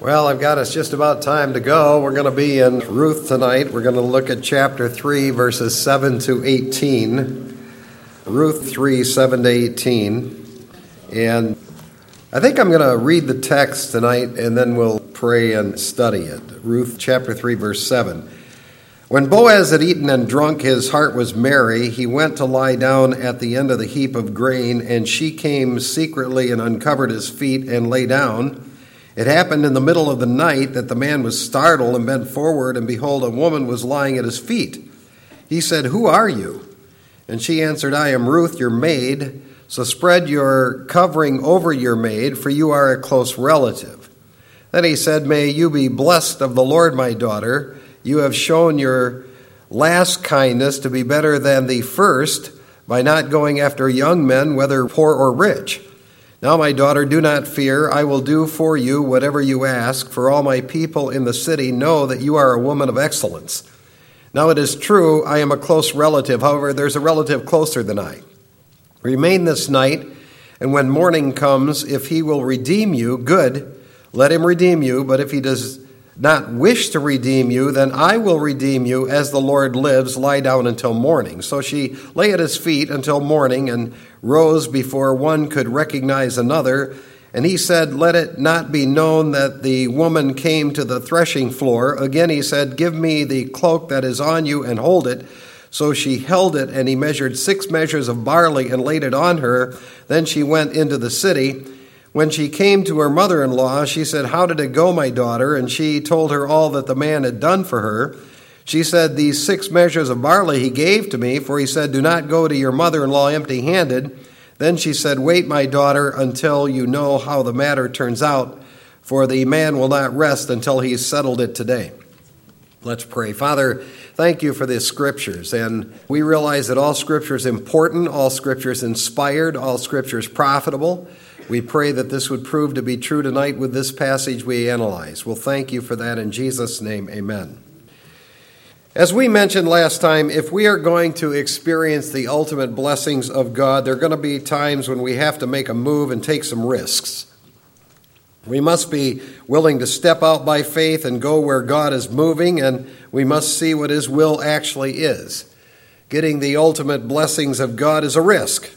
Well, I've got us just about time to go. We're going to be in Ruth tonight. We're going to look at chapter 3, verses 7 to 18. Ruth 3, 7 to 18. And I think I'm going to read the text tonight and then we'll pray and study it. Ruth chapter 3, verse 7. When Boaz had eaten and drunk, his heart was merry. He went to lie down at the end of the heap of grain, and she came secretly and uncovered his feet and lay down. It happened in the middle of the night that the man was startled and bent forward, and behold, a woman was lying at his feet. He said, Who are you? And she answered, I am Ruth, your maid. So spread your covering over your maid, for you are a close relative. Then he said, May you be blessed of the Lord, my daughter. You have shown your last kindness to be better than the first by not going after young men, whether poor or rich. Now, my daughter, do not fear. I will do for you whatever you ask, for all my people in the city know that you are a woman of excellence. Now, it is true, I am a close relative. However, there's a relative closer than I. Remain this night, and when morning comes, if he will redeem you, good, let him redeem you. But if he does not wish to redeem you, then I will redeem you as the Lord lives. Lie down until morning. So she lay at his feet until morning and rose before one could recognize another. And he said, Let it not be known that the woman came to the threshing floor. Again he said, Give me the cloak that is on you and hold it. So she held it, and he measured six measures of barley and laid it on her. Then she went into the city. When she came to her mother in law, she said, How did it go, my daughter? And she told her all that the man had done for her. She said, These six measures of barley he gave to me, for he said, Do not go to your mother in law empty handed. Then she said, Wait, my daughter, until you know how the matter turns out, for the man will not rest until he's settled it today. Let's pray. Father, thank you for the scriptures. And we realize that all scripture is important, all scripture is inspired, all scripture is profitable. We pray that this would prove to be true tonight with this passage we analyze. We'll thank you for that in Jesus' name. Amen. As we mentioned last time, if we are going to experience the ultimate blessings of God, there are going to be times when we have to make a move and take some risks. We must be willing to step out by faith and go where God is moving, and we must see what His will actually is. Getting the ultimate blessings of God is a risk.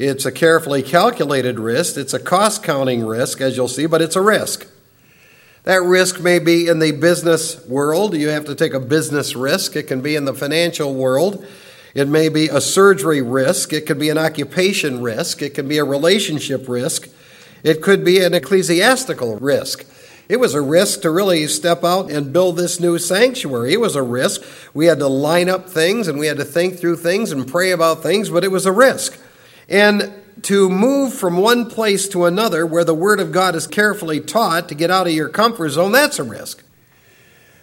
It's a carefully calculated risk. It's a cost counting risk, as you'll see, but it's a risk. That risk may be in the business world. You have to take a business risk. It can be in the financial world. It may be a surgery risk. It could be an occupation risk. It can be a relationship risk. It could be an ecclesiastical risk. It was a risk to really step out and build this new sanctuary. It was a risk. We had to line up things and we had to think through things and pray about things, but it was a risk. And to move from one place to another where the Word of God is carefully taught to get out of your comfort zone, that's a risk.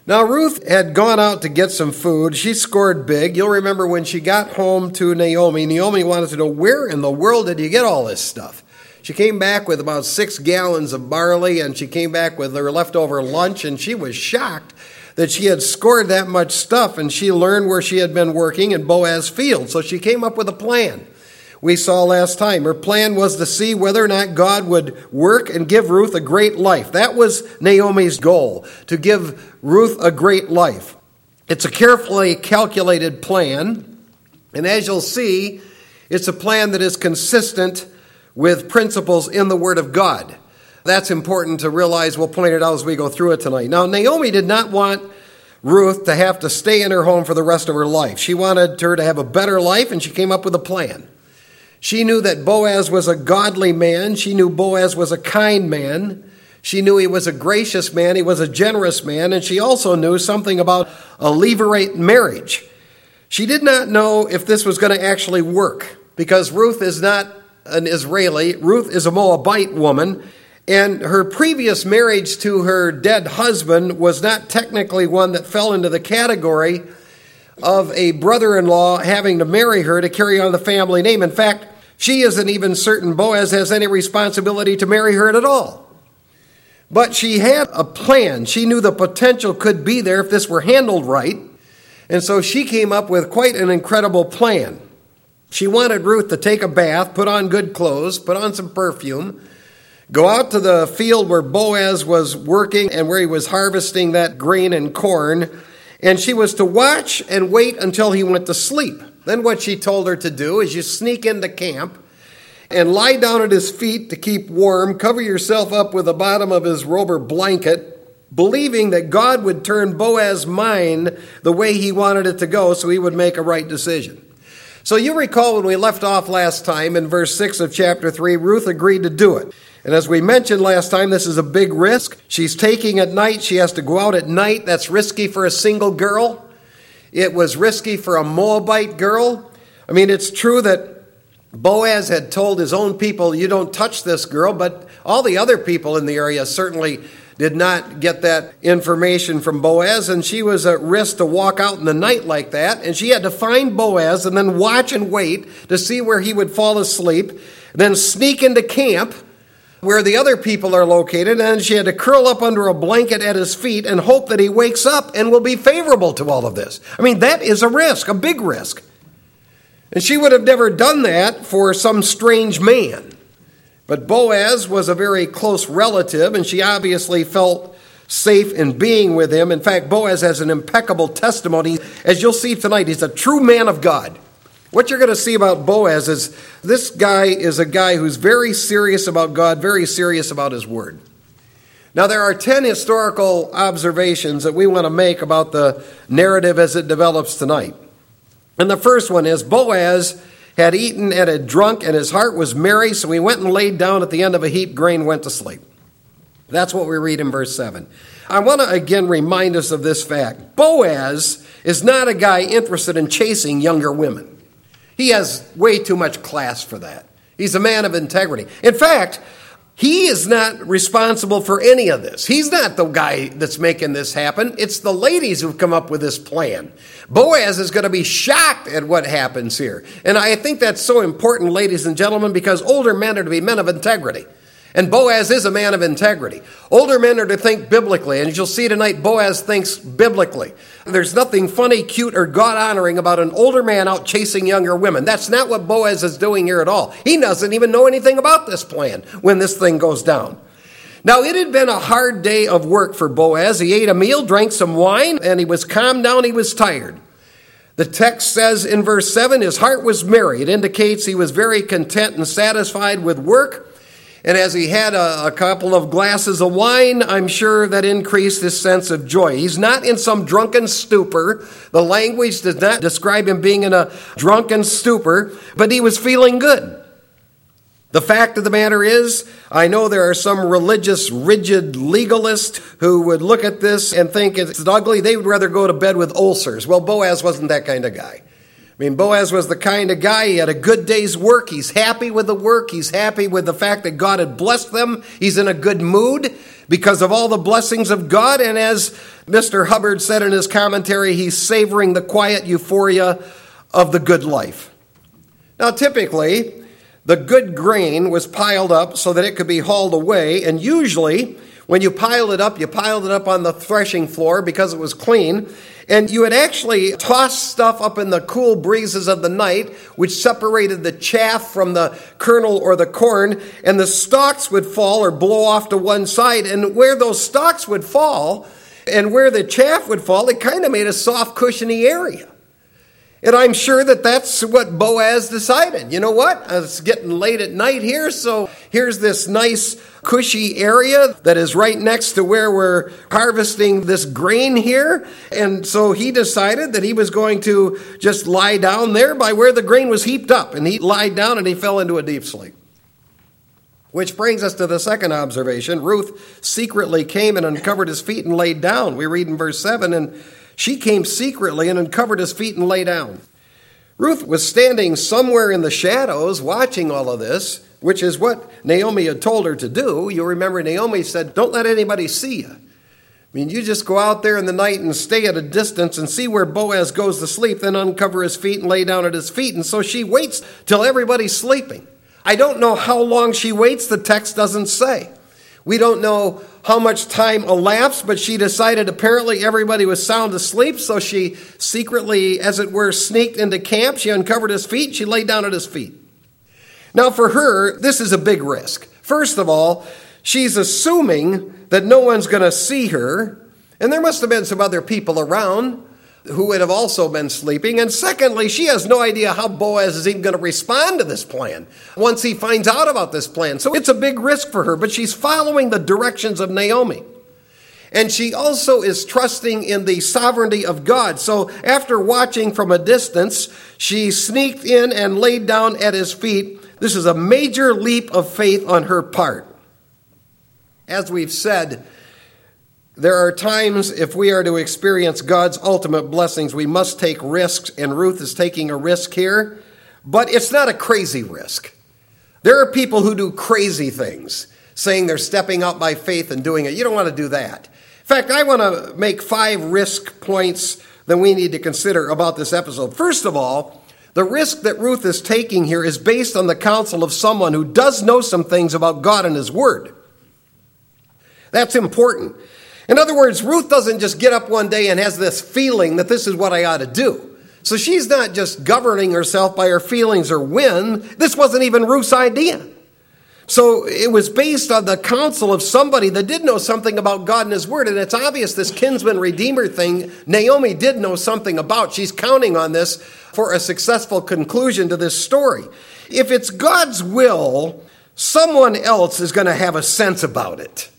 Now, Ruth had gone out to get some food. She scored big. You'll remember when she got home to Naomi, Naomi wanted to know, where in the world did you get all this stuff? She came back with about six gallons of barley and she came back with her leftover lunch, and she was shocked that she had scored that much stuff and she learned where she had been working in Boaz field. So she came up with a plan we saw last time. Her plan was to see whether or not God would work and give Ruth a great life. That was Naomi's goal, to give Ruth a great life. It's a carefully calculated plan, and as you'll see, it's a plan that is consistent with principles in the Word of God. That's important to realize. We'll point it out as we go through it tonight. Now, Naomi did not want Ruth to have to stay in her home for the rest of her life. She wanted her to have a better life, and she came up with a plan. She knew that Boaz was a godly man. She knew Boaz was a kind man. She knew he was a gracious man. He was a generous man. And she also knew something about a levirate marriage. She did not know if this was going to actually work because Ruth is not an Israeli. Ruth is a Moabite woman. And her previous marriage to her dead husband was not technically one that fell into the category of a brother in law having to marry her to carry on the family name. In fact, she isn't even certain Boaz has any responsibility to marry her at all. But she had a plan. She knew the potential could be there if this were handled right. And so she came up with quite an incredible plan. She wanted Ruth to take a bath, put on good clothes, put on some perfume, go out to the field where Boaz was working and where he was harvesting that grain and corn, and she was to watch and wait until he went to sleep. Then, what she told her to do is you sneak into camp and lie down at his feet to keep warm, cover yourself up with the bottom of his robe or blanket, believing that God would turn Boaz's mind the way he wanted it to go so he would make a right decision. So you recall when we left off last time in verse 6 of chapter 3, Ruth agreed to do it. And as we mentioned last time, this is a big risk. She's taking at night. She has to go out at night. That's risky for a single girl. It was risky for a Moabite girl. I mean, it's true that Boaz had told his own people, You don't touch this girl, but all the other people in the area certainly did not get that information from Boaz, and she was at risk to walk out in the night like that. And she had to find Boaz and then watch and wait to see where he would fall asleep, then sneak into camp where the other people are located, and she had to curl up under a blanket at his feet and hope that he wakes up and will be favorable to all of this. I mean, that is a risk, a big risk. And she would have never done that for some strange man. But Boaz was a very close relative, and she obviously felt safe in being with him. In fact, Boaz has an impeccable testimony. As you'll see tonight, he's a true man of God. What you're going to see about Boaz is this guy is a guy who's very serious about God, very serious about his word. Now, there are 10 historical observations that we want to make about the narrative as it develops tonight. And the first one is Boaz had eaten and had drunk, and his heart was merry, so he went and laid down at the end of a heap grain, went to sleep. That's what we read in verse 7. I want to again remind us of this fact Boaz is not a guy interested in chasing younger women, he has way too much class for that. He's a man of integrity. In fact, he is not responsible for any of this. He's not the guy that's making this happen. It's the ladies who've come up with this plan. Boaz is going to be shocked at what happens here. And I think that's so important, ladies and gentlemen, because older men are to be men of integrity. And Boaz is a man of integrity. Older men are to think biblically, and as you'll see tonight Boaz thinks biblically. There's nothing funny, cute, or God honoring about an older man out chasing younger women. That's not what Boaz is doing here at all. He doesn't even know anything about this plan when this thing goes down. Now, it had been a hard day of work for Boaz. He ate a meal, drank some wine, and he was calmed down. He was tired. The text says in verse 7 his heart was merry. It indicates he was very content and satisfied with work and as he had a, a, couple of glasses of wine, I'm sure that increased his sense of joy. He's not in some drunken stupor. The language does not describe him being in a drunken stupor, but he was feeling good. The fact of the matter is, I know there are some religious, rigid legalists who would look at this and think it's ugly. They would rather go to bed with ulcers. Well, Boaz wasn't that kind of guy. I mean, Boaz was the kind of guy, he had a good day's work. He's happy with the work. He's happy with the fact that God had blessed them. He's in a good mood because of all the blessings of God. And as Mr. Hubbard said in his commentary, he's savoring the quiet euphoria of the good life. Now, typically, the good grain was piled up so that it could be hauled away, and usually, when you piled it up, you piled it up on the threshing floor because it was clean. And you would actually toss stuff up in the cool breezes of the night, which separated the chaff from the kernel or the corn, and the stalks would fall or blow off to one side. And where those stalks would fall and where the chaff would fall, it kind of made a soft, cushiony area. And I'm sure that that's what Boaz decided. You know what? It's getting late at night here, so here's this nice, cushy area that is right next to where we're harvesting this grain here. And so he decided that he was going to just lie down there by where the grain was heaped up. And he lied down and he fell into a deep sleep. Which brings us to the second observation. Ruth secretly came and uncovered his feet and laid down. We read in verse 7 and she came secretly and uncovered his feet and lay down. Ruth was standing somewhere in the shadows watching all of this, which is what Naomi had told her to do. You remember Naomi said, Don't let anybody see you. I mean, you just go out there in the night and stay at a distance and see where Boaz goes to sleep, then uncover his feet and lay down at his feet. And so she waits till everybody's sleeping. I don't know how long she waits, the text doesn't say. We don't know how much time elapsed, but she decided apparently everybody was sound asleep, so she secretly, as it were, sneaked into camp. She uncovered his feet, she laid down at his feet. Now, for her, this is a big risk. First of all, she's assuming that no one's going to see her, and there must have been some other people around who would have also been sleeping. And secondly, she has no idea how Boaz is even going to respond to this plan once he finds out about this plan. So it's a big risk for her, but she's following the directions of Naomi. And she also is trusting in the sovereignty of God. So after watching from a distance, she sneaked in and laid down at his feet. This is a major leap of faith on her part. As we've said, there are times if we are to experience God's ultimate blessings, we must take risks, and Ruth is taking a risk here, but it's not a crazy risk. There are people who do crazy things, saying they're stepping out by faith and doing it. You don't want to do that. In fact, I want to make five risk points that we need to consider about this episode. First of all, the risk that Ruth is taking here is based on the counsel of someone who does know some things about God and His Word. That's important. In other words, Ruth doesn't just get up one day and has this feeling that this is what I ought to do. So she's not just governing herself by her feelings or whim. This wasn't even Ruth's idea. So it was based on the counsel of somebody that did know something about God and His Word. And it's obvious this kinsman redeemer thing, Naomi did know something about. She's counting on this for a successful conclusion to this story. If it's God's will, someone else is going to have a sense about it.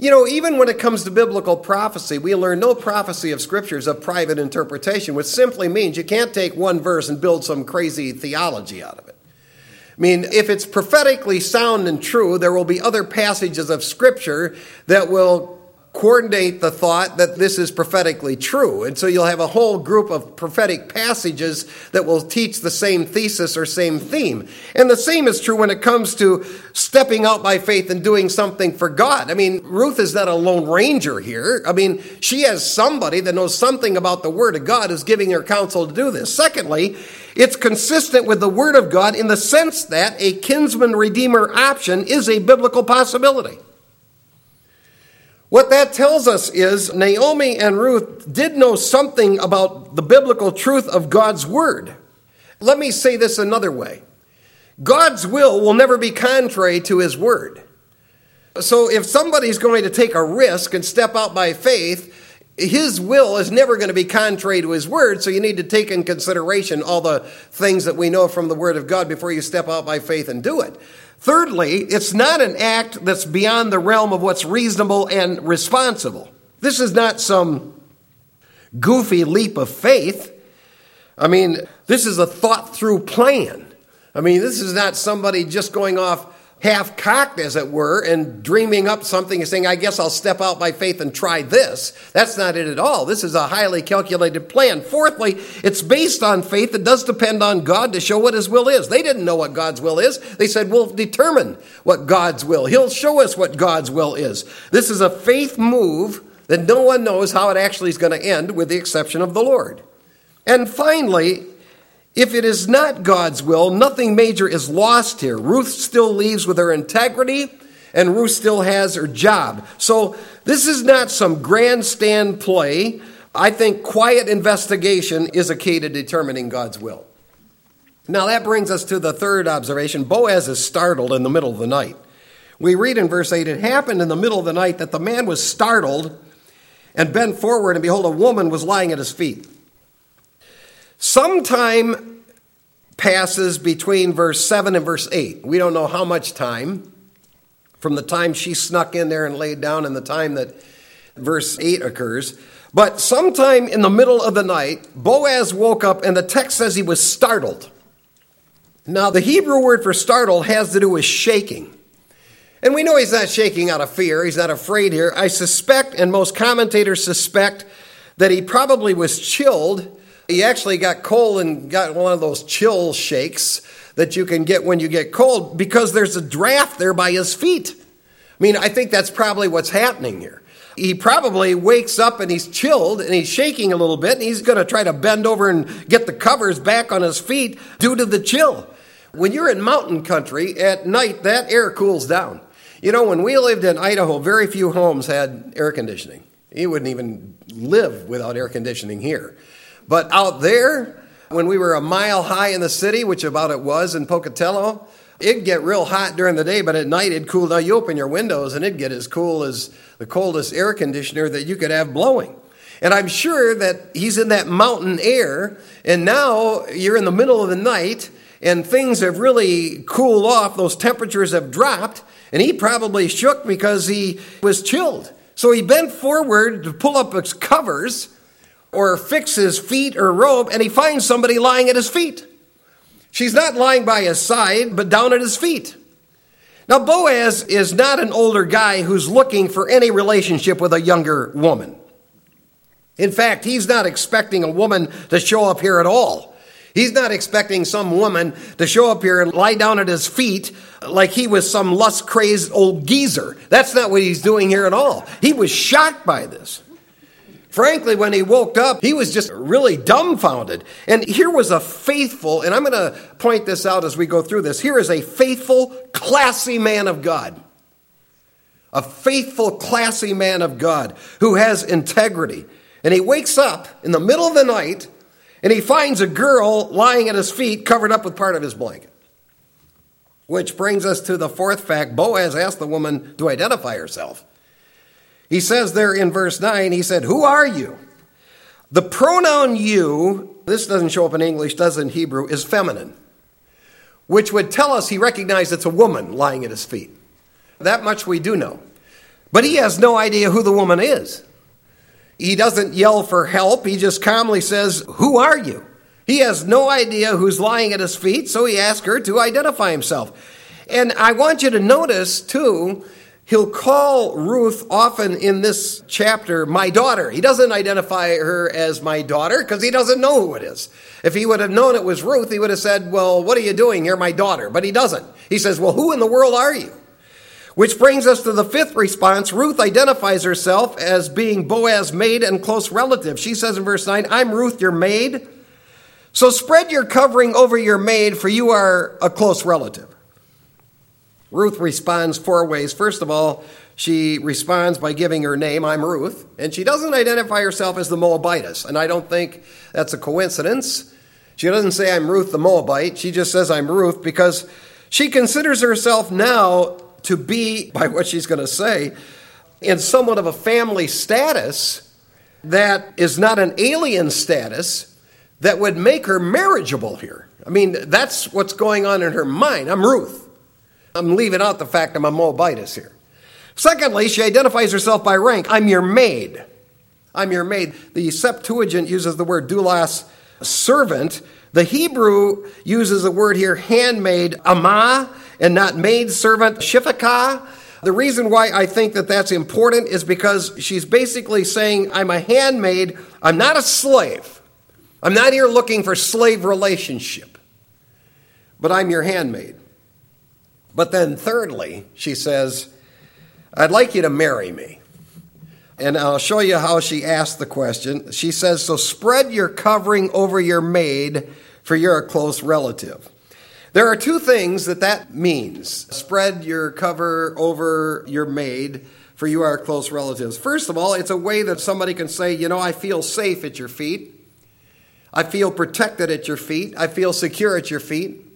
You know, even when it comes to biblical prophecy, we learn no prophecy of Scripture is a private interpretation, which simply means you can't take one verse and build some crazy theology out of it. I mean, if it's prophetically sound and true, there will be other passages of Scripture that will coordinate the thought that this is prophetically true. And so you'll have a whole group of prophetic passages that will teach the same thesis or same theme. And the same is true when it comes to stepping out by faith and doing something for God. I mean, Ruth is not a lone ranger here. I mean, she has somebody that knows something about the Word of God who's giving her counsel to do this. Secondly, it's consistent with the Word of God in the sense that a kinsman redeemer option is a biblical possibility. What that tells us is Naomi and Ruth did know something about the biblical truth of God's word. Let me say this another way God's will will never be contrary to his word. So if somebody's going to take a risk and step out by faith, his will is never going to be contrary to his word, so you need to take in consideration all the things that we know from the word of God before you step out by faith and do it. Thirdly, it's not an act that's beyond the realm of what's reasonable and responsible. This is not some goofy leap of faith. I mean, this is a thought through plan. I mean, this is not somebody just going off half cocked, as it were, and dreaming up something and saying, I guess I'll step out by faith and try this. That's not it at all. This is a highly calculated plan. Fourthly, it's based on faith that does depend on God to show what His will is. They didn't know what God's will is. They said, We'll determine what God's will. He'll show us what God's will is. This is a faith move that no one knows how it actually is going to end, with the exception of the Lord. And finally, if it is not God's will, nothing major is lost here. Ruth still leaves with her integrity, and Ruth still has her job. So this is not some grandstand play. I think quiet investigation is a key to determining God's will. Now that brings us to the third observation. Boaz is startled in the middle of the night. We read in verse 8 It happened in the middle of the night that the man was startled and bent forward, and behold, a woman was lying at his feet. Sometime passes between verse 7 and verse 8. We don't know how much time from the time she snuck in there and laid down and the time that verse 8 occurs. But sometime in the middle of the night, Boaz woke up and the text says he was startled. Now, the Hebrew word for startled has to do with shaking. And we know he's not shaking out of fear, he's not afraid here. I suspect, and most commentators suspect, that he probably was chilled he actually got cold and got one of those chill shakes that you can get when you get cold because there's a draft there by his feet. I mean, I think that's probably what's happening here. He probably wakes up and he's chilled and he's shaking a little bit and he's going to try to bend over and get the covers back on his feet due to the chill. When you're in mountain country at night, that air cools down. You know, when we lived in Idaho, very few homes had air conditioning. You wouldn't even live without air conditioning here. But out there, when we were a mile high in the city, which about it was in Pocatello, It'd get real hot during the day, but at night it'd cool down. You open your windows and it'd get as cool as the coldest air conditioner that you could have blowing. And I'm sure that he's in that mountain air, and now you're in the middle of the night, and things have really cooled off. Those temperatures have dropped, and he probably shook because he was chilled. So he bent forward to pull up his covers or fix his feet or robe, and he finds somebody lying at his feet. She's not lying by his side, but down at his feet. Now, Boaz is not an older guy who's looking for any relationship with a younger woman. In fact, he's not expecting a woman to show up here at all. He's not expecting some woman to show up here and lie down at his feet like he was some lust crazed old geezer. That's not what he's doing here at all. He was shocked by this. Frankly, when he woke up, he was just really dumbfounded. And here was a faithful, and I'm going to point this out as we go through this. Here is a faithful, classy man of God. A faithful, classy man of God who has integrity. And he wakes up in the middle of the night and he finds a girl lying at his feet covered up with part of his blanket. Which brings us to the fourth fact Boaz asked the woman to identify herself. He says there in verse 9, he said, Who are you? The pronoun you, this doesn't show up in English, does in Hebrew, is feminine, which would tell us he recognized it's a woman lying at his feet. That much we do know. But he has no idea who the woman is. He doesn't yell for help, he just calmly says, Who are you? He has no idea who's lying at his feet, so he asks her to identify himself. And I want you to notice, too, He'll call Ruth often in this chapter my daughter. He doesn't identify her as my daughter because he doesn't know who it is. If he would have known it was Ruth, he would have said, Well, what are you doing here, my daughter? But he doesn't. He says, Well, who in the world are you? Which brings us to the fifth response. Ruth identifies herself as being Boaz's maid and close relative. She says in verse 9, I'm Ruth, your maid. So spread your covering over your maid, for you are a close relative. Ruth responds four ways. First of all, she responds by giving her name, I'm Ruth, and she doesn't identify herself as the Moabitess, and I don't think that's a coincidence. She doesn't say, I'm Ruth the Moabite. She just says, I'm Ruth because she considers herself now to be, by what she's going to say, in somewhat of a family status that is not an alien status that would make her marriageable here. I mean, that's what's going on in her mind. I'm Ruth. I'm leaving out the fact I'm a Moabitess here. Secondly, she identifies herself by rank. I'm your maid. I'm your maid. The Septuagint uses the word doulas, servant. The Hebrew uses the word here, handmaid, amah, and not maid servant, shifakah. The reason why I think that that's important is because she's basically saying, I'm a handmaid, I'm not a slave. I'm not here looking for slave relationship, but I'm your handmaid. But then, thirdly, she says, I'd like you to marry me. And I'll show you how she asked the question. She says, So spread your covering over your maid, for you're a close relative. There are two things that that means spread your cover over your maid, for you are close relatives. First of all, it's a way that somebody can say, You know, I feel safe at your feet. I feel protected at your feet. I feel secure at your feet.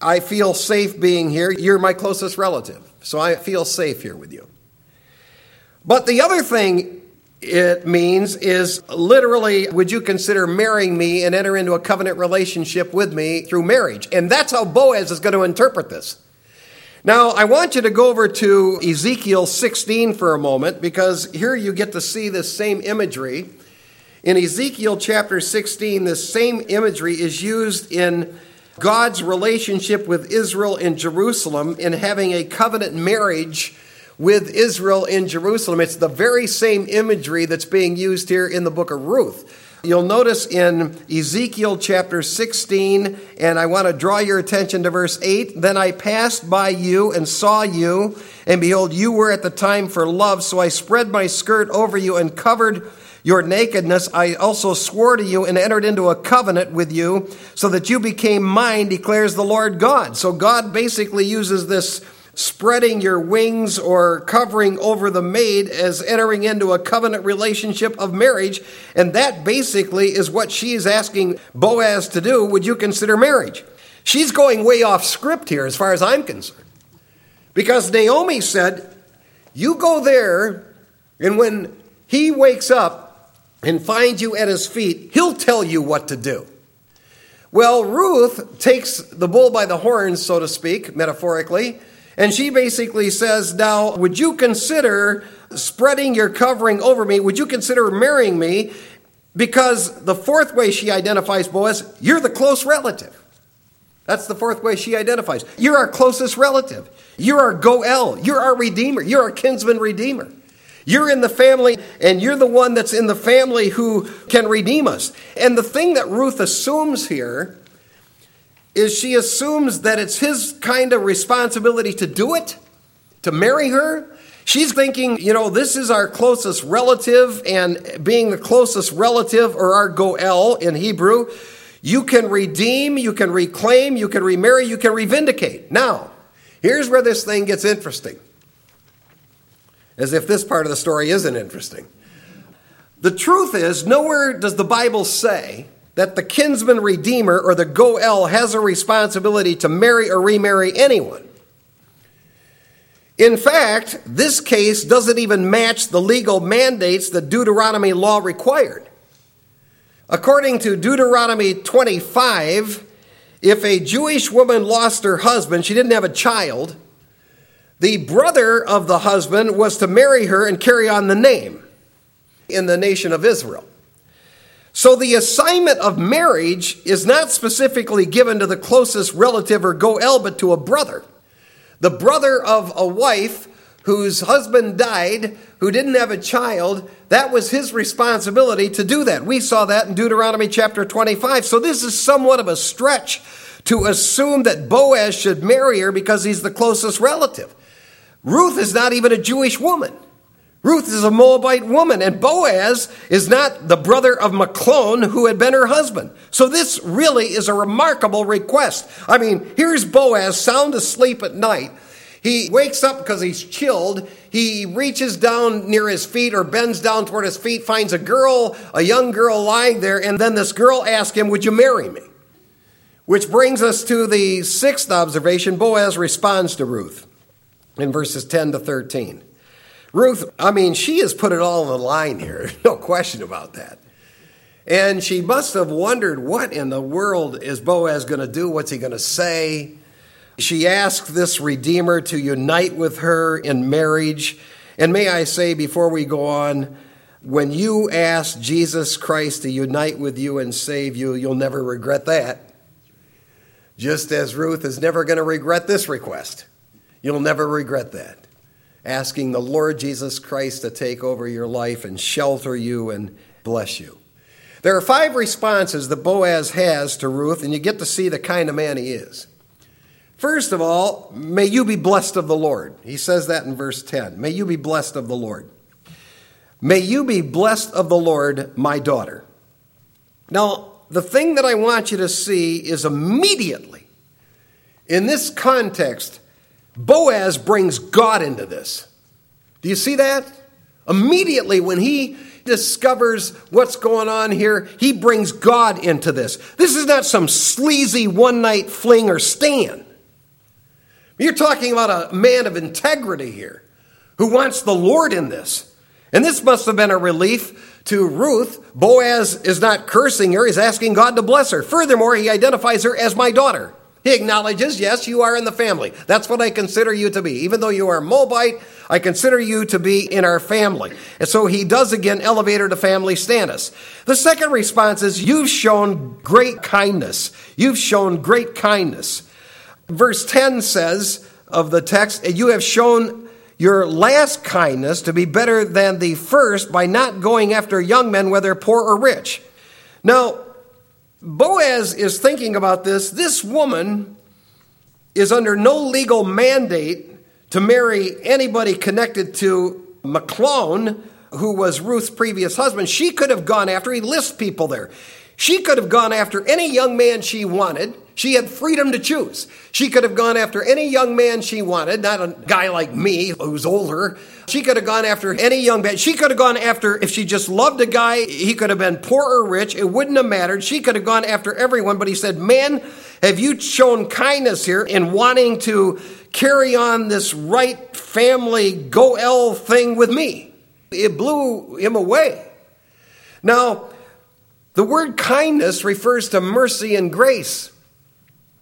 I feel safe being here. You're my closest relative, so I feel safe here with you. But the other thing it means is literally, would you consider marrying me and enter into a covenant relationship with me through marriage? And that's how Boaz is going to interpret this. Now, I want you to go over to Ezekiel 16 for a moment because here you get to see this same imagery. In Ezekiel chapter 16, this same imagery is used in God's relationship with Israel in Jerusalem in having a covenant marriage with Israel in Jerusalem. It's the very same imagery that's being used here in the book of Ruth. You'll notice in Ezekiel chapter 16, and I want to draw your attention to verse 8. Then I passed by you and saw you, and behold, you were at the time for love. So I spread my skirt over you and covered your nakedness, I also swore to you and entered into a covenant with you so that you became mine, declares the Lord God. So God basically uses this spreading your wings or covering over the maid as entering into a covenant relationship of marriage. And that basically is what she is asking Boaz to do. Would you consider marriage? She's going way off script here as far as I'm concerned. Because Naomi said, You go there, and when he wakes up and find you at his feet, he'll tell you what to do. Well, Ruth takes the bull by the horns, so to speak, metaphorically, and she basically says, Now, would you consider spreading your covering over me? Would you consider marrying me? Because the fourth way she identifies Boaz, you're the close relative. That's the fourth way she identifies. You're our closest relative. You're our Goel. You're our redeemer. You're our kinsman redeemer. You're in the family, and you're the one that's in the family who can redeem us. And the thing that Ruth assumes here is she assumes that it's his kind of responsibility to do it, to marry her. She's thinking, you know, this is our closest relative, and being the closest relative, or our Goel in Hebrew, you can redeem, you can reclaim, you can remarry, you can revindicate. Now, here's where this thing gets interesting. As if this part of the story isn't interesting. The truth is, nowhere does the Bible say that the kinsman redeemer or the Goel has a responsibility to marry or remarry anyone. In fact, this case doesn't even match the legal mandates that Deuteronomy law required. According to Deuteronomy 25, if a Jewish woman lost her husband, she didn't have a child, the brother of the husband was to marry her and carry on the name in the nation of Israel. So the assignment of marriage is not specifically given to the closest relative or goel, but to a brother. The brother of a wife whose husband died, who didn't have a child, that was his responsibility to do that. We saw that in Deuteronomy chapter 25. So this is somewhat of a stretch to assume that Boaz should marry her because he's the closest relative. Ruth is not even a Jewish woman. Ruth is a Moabite woman, and Boaz is not the brother of Machlon who had been her husband. So this really is a remarkable request. I mean, here's Boaz sound asleep at night he wakes up because he's chilled. He reaches down near his feet or bends down toward his feet, finds a girl, a young girl lying there, and then this girl asks him, Would you marry me? Which brings us to the sixth observation. Boaz responds to Ruth in verses 10 to 13. Ruth, I mean, she has put it all on the line here, no question about that. And she must have wondered, what in the world is Boaz going to do? What's he going to say? She asked this Redeemer to unite with her in marriage. And may I say, before we go on, when you ask Jesus Christ to unite with you and save you, you'll never regret that. Just as Ruth is never going to regret this request. You'll never regret that. Asking the Lord Jesus Christ to take over your life and shelter you and bless you. There are five responses that Boaz has to Ruth, and you get to see the kind of man he is. First of all, may you be blessed of the Lord. He says that in verse 10. May you be blessed of the Lord. May you be blessed of the Lord, my daughter. Now, the thing that I want you to see is immediately, in this context, Boaz brings God into this. Do you see that? Immediately, when he discovers what's going on here, he brings God into this. This is not some sleazy one night fling or stand. You're talking about a man of integrity here who wants the Lord in this. And this must have been a relief to Ruth. Boaz is not cursing her, he's asking God to bless her. Furthermore, he identifies her as my daughter. He acknowledges, yes, you are in the family. That's what I consider you to be. Even though you are Moabite, I consider you to be in our family. And so he does again elevate her to family status. The second response is, You've shown great kindness. You've shown great kindness. Verse 10 says of the text, You have shown your last kindness to be better than the first by not going after young men, whether poor or rich. Now, Boaz is thinking about this. This woman is under no legal mandate to marry anybody connected to Machlon, who was Ruth's previous husband. She could have gone after, he lists people there. She could have gone after any young man she wanted. She had freedom to choose. She could have gone after any young man she wanted, not a guy like me who's older. She could have gone after any young man. She could have gone after, if she just loved a guy, he could have been poor or rich. It wouldn't have mattered. She could have gone after everyone, but he said, Man, have you shown kindness here in wanting to carry on this right family goel thing with me? It blew him away. Now, the word kindness refers to mercy and grace.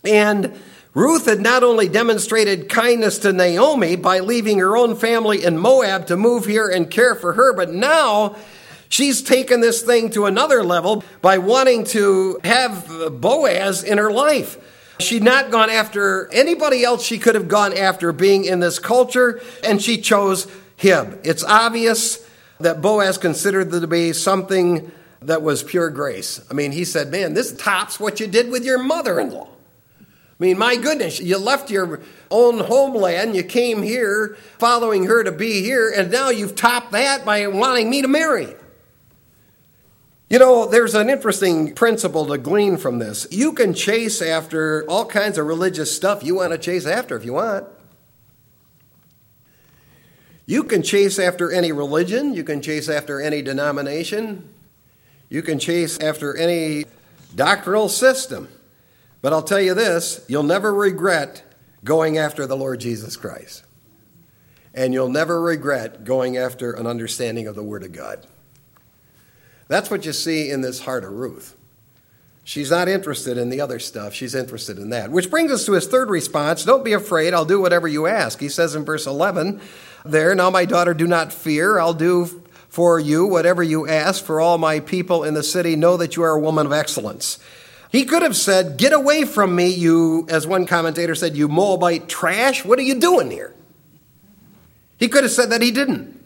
And Ruth had not only demonstrated kindness to Naomi by leaving her own family in Moab to move here and care for her, but now she's taken this thing to another level by wanting to have Boaz in her life. She'd not gone after anybody else she could have gone after being in this culture, and she chose him. It's obvious that Boaz considered to be something that was pure grace. I mean, he said, Man, this tops what you did with your mother in law. I mean, my goodness, you left your own homeland, you came here following her to be here, and now you've topped that by wanting me to marry you. Know, there's an interesting principle to glean from this. You can chase after all kinds of religious stuff you want to chase after if you want. You can chase after any religion, you can chase after any denomination, you can chase after any doctrinal system. But I'll tell you this you'll never regret going after the Lord Jesus Christ. And you'll never regret going after an understanding of the Word of God. That's what you see in this heart of Ruth. She's not interested in the other stuff. She's interested in that. Which brings us to his third response Don't be afraid. I'll do whatever you ask. He says in verse 11 there, Now, my daughter, do not fear. I'll do for you whatever you ask, for all my people in the city know that you are a woman of excellence. He could have said, Get away from me, you, as one commentator said, you Moabite trash. What are you doing here? He could have said that he didn't.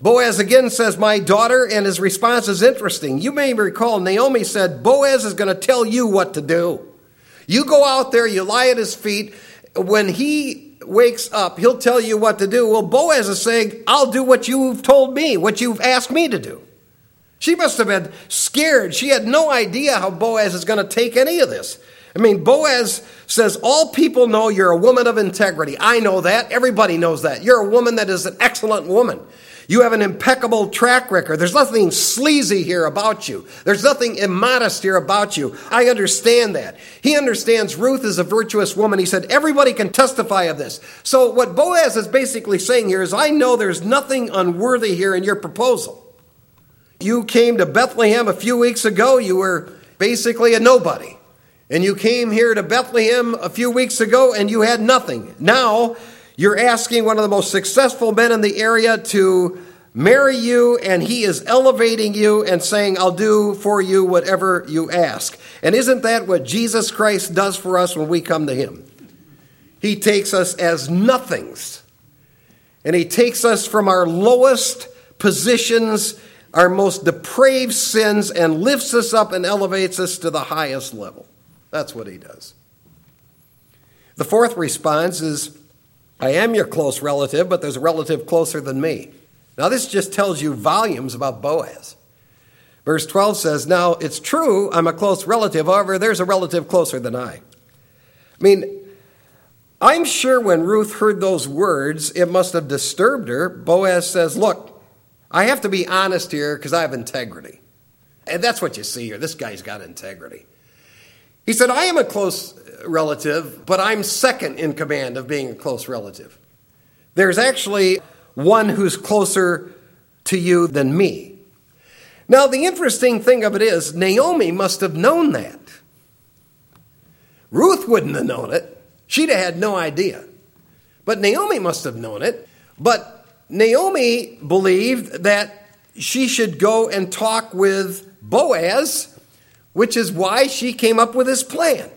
Boaz again says, My daughter, and his response is interesting. You may recall Naomi said, Boaz is going to tell you what to do. You go out there, you lie at his feet. When he wakes up, he'll tell you what to do. Well, Boaz is saying, I'll do what you've told me, what you've asked me to do. She must have been scared. She had no idea how Boaz is going to take any of this. I mean, Boaz says, All people know you're a woman of integrity. I know that. Everybody knows that. You're a woman that is an excellent woman. You have an impeccable track record. There's nothing sleazy here about you. There's nothing immodest here about you. I understand that. He understands Ruth is a virtuous woman. He said, everybody can testify of this. So what Boaz is basically saying here is, I know there's nothing unworthy here in your proposal. You came to Bethlehem a few weeks ago. You were basically a nobody. And you came here to Bethlehem a few weeks ago and you had nothing. Now, you're asking one of the most successful men in the area to marry you, and he is elevating you and saying, I'll do for you whatever you ask. And isn't that what Jesus Christ does for us when we come to him? He takes us as nothings, and he takes us from our lowest positions, our most depraved sins, and lifts us up and elevates us to the highest level. That's what he does. The fourth response is I am your close relative, but there's a relative closer than me. Now, this just tells you volumes about Boaz. Verse 12 says, Now it's true, I'm a close relative, however, there's a relative closer than I. I mean, I'm sure when Ruth heard those words, it must have disturbed her. Boaz says, Look, I have to be honest here because I have integrity. And that's what you see here. This guy's got integrity. He said, I am a close uh, relative, but I'm second in command of being a close relative. There's actually one who's closer to you than me. Now, the interesting thing of it is, Naomi must have known that. Ruth wouldn't have known it. She'd have had no idea. But Naomi must have known it. But Naomi believed that she should go and talk with Boaz, which is why she came up with this plan.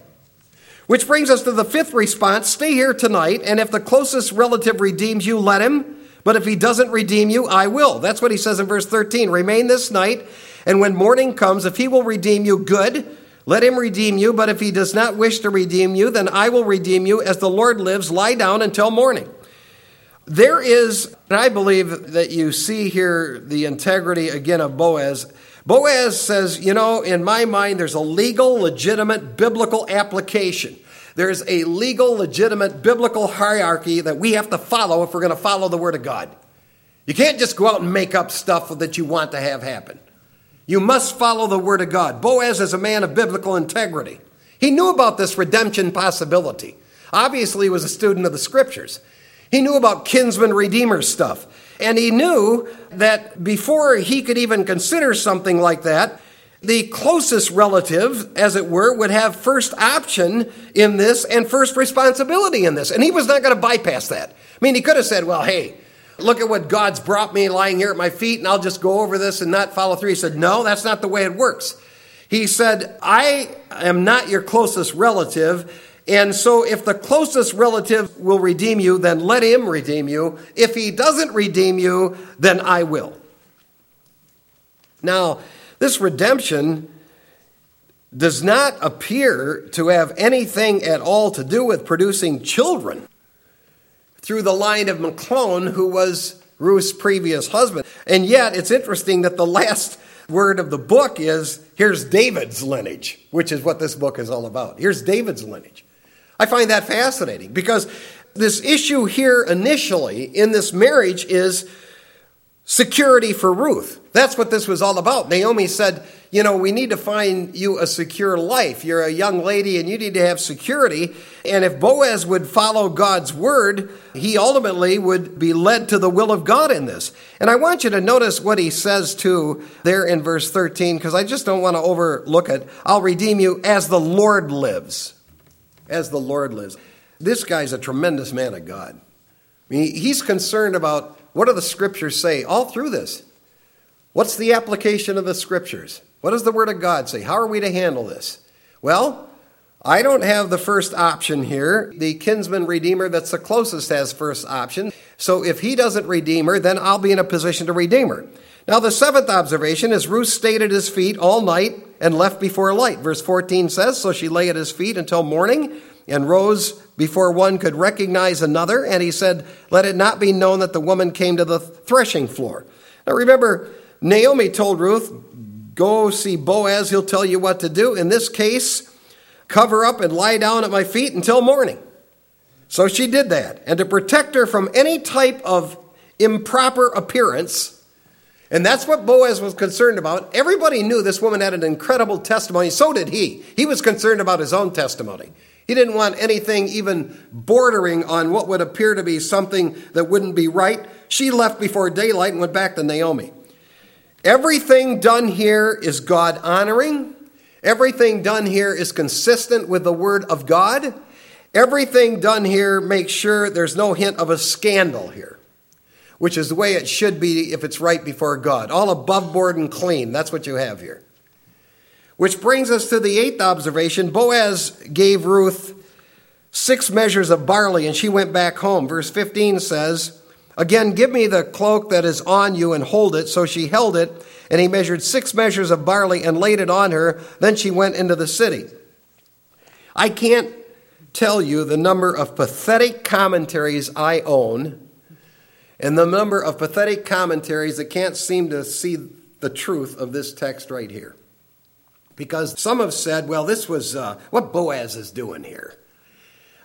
Which brings us to the fifth response stay here tonight, and if the closest relative redeems you, let him. But if he doesn't redeem you, I will. That's what he says in verse 13. Remain this night, and when morning comes, if he will redeem you, good. Let him redeem you, but if he does not wish to redeem you, then I will redeem you. As the Lord lives, lie down until morning. There is, and I believe that you see here the integrity again of Boaz. Boaz says, You know, in my mind, there's a legal, legitimate, biblical application. There's a legal, legitimate, biblical hierarchy that we have to follow if we're going to follow the Word of God. You can't just go out and make up stuff that you want to have happen. You must follow the Word of God. Boaz is a man of biblical integrity. He knew about this redemption possibility. Obviously, he was a student of the Scriptures. He knew about kinsman redeemer stuff. And he knew that before he could even consider something like that, the closest relative, as it were, would have first option in this and first responsibility in this. And he was not going to bypass that. I mean, he could have said, well, hey, look at what God's brought me lying here at my feet, and I'll just go over this and not follow through. He said, no, that's not the way it works. He said, I am not your closest relative. And so, if the closest relative will redeem you, then let him redeem you. If he doesn't redeem you, then I will. Now, this redemption does not appear to have anything at all to do with producing children through the line of Machlon, who was Ruth's previous husband. And yet, it's interesting that the last word of the book is here's David's lineage, which is what this book is all about. Here's David's lineage. I find that fascinating because this issue here initially in this marriage is security for Ruth. That's what this was all about. Naomi said, You know, we need to find you a secure life. You're a young lady and you need to have security. And if Boaz would follow God's word, he ultimately would be led to the will of God in this. And I want you to notice what he says too there in verse 13, because I just don't want to overlook it. I'll redeem you as the Lord lives as the Lord lives. This guy's a tremendous man of God. I mean, he's concerned about what do the scriptures say all through this. What's the application of the scriptures? What does the Word of God say? How are we to handle this? Well, I don't have the first option here. The kinsman redeemer that's the closest has first option. So if he doesn't redeem her, then I'll be in a position to redeem her. Now, the seventh observation is Ruth stayed at his feet all night and left before light. Verse 14 says, So she lay at his feet until morning and rose before one could recognize another. And he said, Let it not be known that the woman came to the threshing floor. Now, remember, Naomi told Ruth, Go see Boaz, he'll tell you what to do. In this case, cover up and lie down at my feet until morning. So she did that. And to protect her from any type of improper appearance, and that's what Boaz was concerned about. Everybody knew this woman had an incredible testimony. So did he. He was concerned about his own testimony. He didn't want anything even bordering on what would appear to be something that wouldn't be right. She left before daylight and went back to Naomi. Everything done here is God honoring. Everything done here is consistent with the word of God. Everything done here makes sure there's no hint of a scandal here which is the way it should be if it's right before God. All above board and clean. That's what you have here. Which brings us to the eighth observation. Boaz gave Ruth six measures of barley, and she went back home. Verse 15 says, Again, give me the cloak that is on you and hold it. So she held it, and he measured six measures of barley and laid it on her. Then she went into the city. I can't tell you the number of pathetic commentaries I own and the number of pathetic commentaries that can't seem to see the truth of this text right here. Because some have said, well, this was uh, what Boaz is doing here.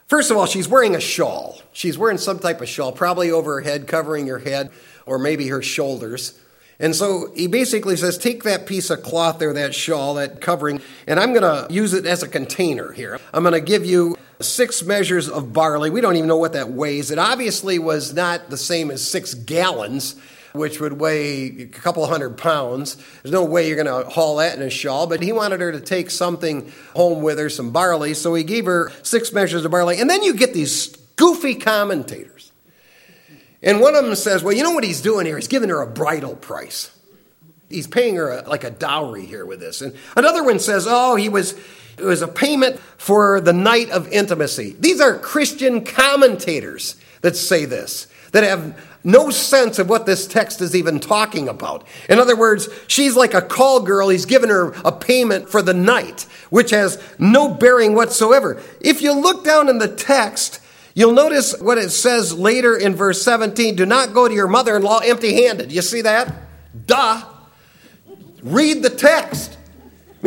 First of all, she's wearing a shawl. She's wearing some type of shawl, probably over her head, covering her head, or maybe her shoulders. And so he basically says, Take that piece of cloth there, that shawl, that covering, and I'm going to use it as a container here. I'm going to give you six measures of barley. We don't even know what that weighs. It obviously was not the same as six gallons, which would weigh a couple hundred pounds. There's no way you're going to haul that in a shawl, but he wanted her to take something home with her, some barley. So he gave her six measures of barley. And then you get these goofy commentators. And one of them says, Well, you know what he's doing here? He's giving her a bridal price. He's paying her a, like a dowry here with this. And another one says, Oh, he was it was a payment for the night of intimacy. These are Christian commentators that say this, that have no sense of what this text is even talking about. In other words, she's like a call girl. He's given her a payment for the night, which has no bearing whatsoever. If you look down in the text, you'll notice what it says later in verse 17 do not go to your mother in law empty handed. You see that? Duh. Read the text.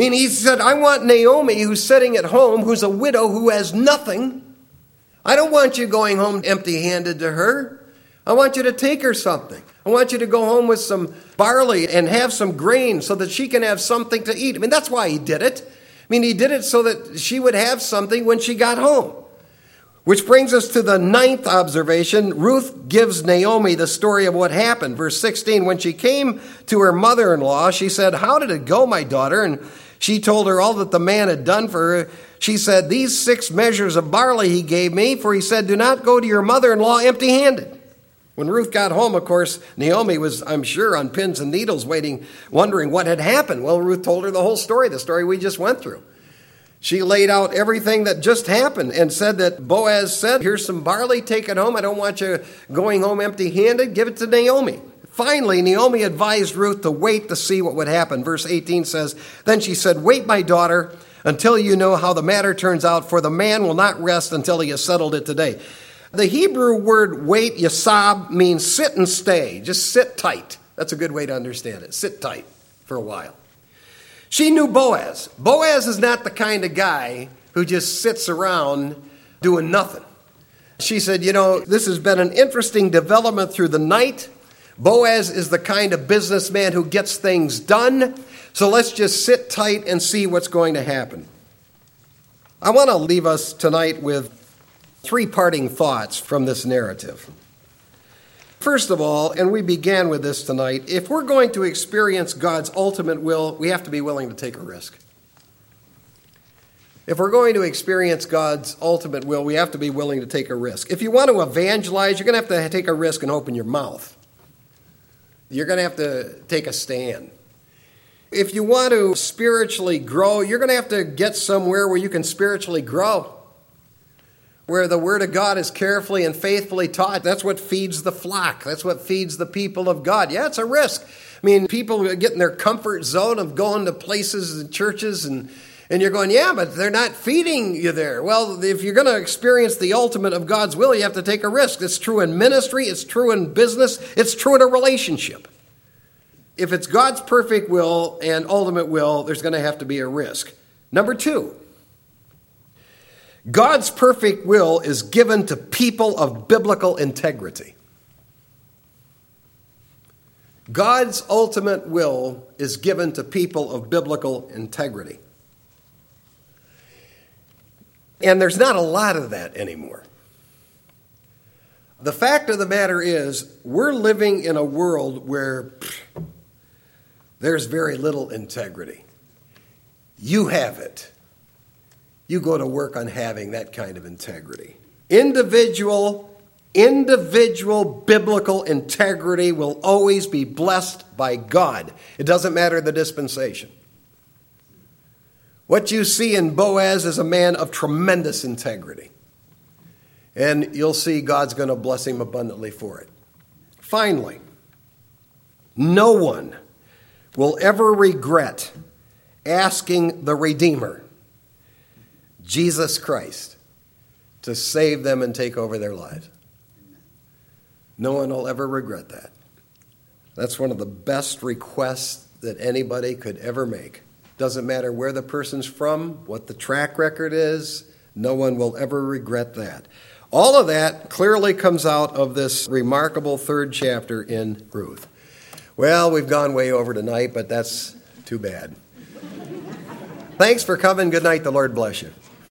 I mean, he said, I want Naomi, who's sitting at home, who's a widow who has nothing. I don't want you going home empty handed to her. I want you to take her something. I want you to go home with some barley and have some grain so that she can have something to eat. I mean, that's why he did it. I mean, he did it so that she would have something when she got home. Which brings us to the ninth observation. Ruth gives Naomi the story of what happened. Verse 16 When she came to her mother in law, she said, How did it go, my daughter? And she told her all that the man had done for her. She said, These six measures of barley he gave me, for he said, Do not go to your mother in law empty handed. When Ruth got home, of course, Naomi was, I'm sure, on pins and needles, waiting, wondering what had happened. Well, Ruth told her the whole story, the story we just went through. She laid out everything that just happened and said that Boaz said, Here's some barley, take it home. I don't want you going home empty handed. Give it to Naomi. Finally, Naomi advised Ruth to wait to see what would happen. Verse 18 says, Then she said, Wait, my daughter, until you know how the matter turns out, for the man will not rest until he has settled it today. The Hebrew word wait, yasab, means sit and stay. Just sit tight. That's a good way to understand it. Sit tight for a while. She knew Boaz. Boaz is not the kind of guy who just sits around doing nothing. She said, You know, this has been an interesting development through the night. Boaz is the kind of businessman who gets things done. So let's just sit tight and see what's going to happen. I want to leave us tonight with three parting thoughts from this narrative. First of all, and we began with this tonight, if we're going to experience God's ultimate will, we have to be willing to take a risk. If we're going to experience God's ultimate will, we have to be willing to take a risk. If you want to evangelize, you're going to have to take a risk and open your mouth. You're going to have to take a stand. If you want to spiritually grow, you're going to have to get somewhere where you can spiritually grow where the Word of God is carefully and faithfully taught. That's what feeds the flock. That's what feeds the people of God. Yeah, it's a risk. I mean, people get in their comfort zone of going to places and churches and and you're going, yeah, but they're not feeding you there. Well, if you're going to experience the ultimate of God's will, you have to take a risk. It's true in ministry, it's true in business, it's true in a relationship. If it's God's perfect will and ultimate will, there's going to have to be a risk. Number two, God's perfect will is given to people of biblical integrity. God's ultimate will is given to people of biblical integrity. And there's not a lot of that anymore. The fact of the matter is, we're living in a world where pff, there's very little integrity. You have it you go to work on having that kind of integrity. Individual, individual biblical integrity will always be blessed by God. It doesn't matter the dispensation. What you see in Boaz is a man of tremendous integrity. And you'll see God's going to bless him abundantly for it. Finally, no one will ever regret asking the Redeemer Jesus Christ to save them and take over their lives. No one will ever regret that. That's one of the best requests that anybody could ever make. Doesn't matter where the person's from, what the track record is, no one will ever regret that. All of that clearly comes out of this remarkable third chapter in Ruth. Well, we've gone way over tonight, but that's too bad. Thanks for coming. Good night. The Lord bless you.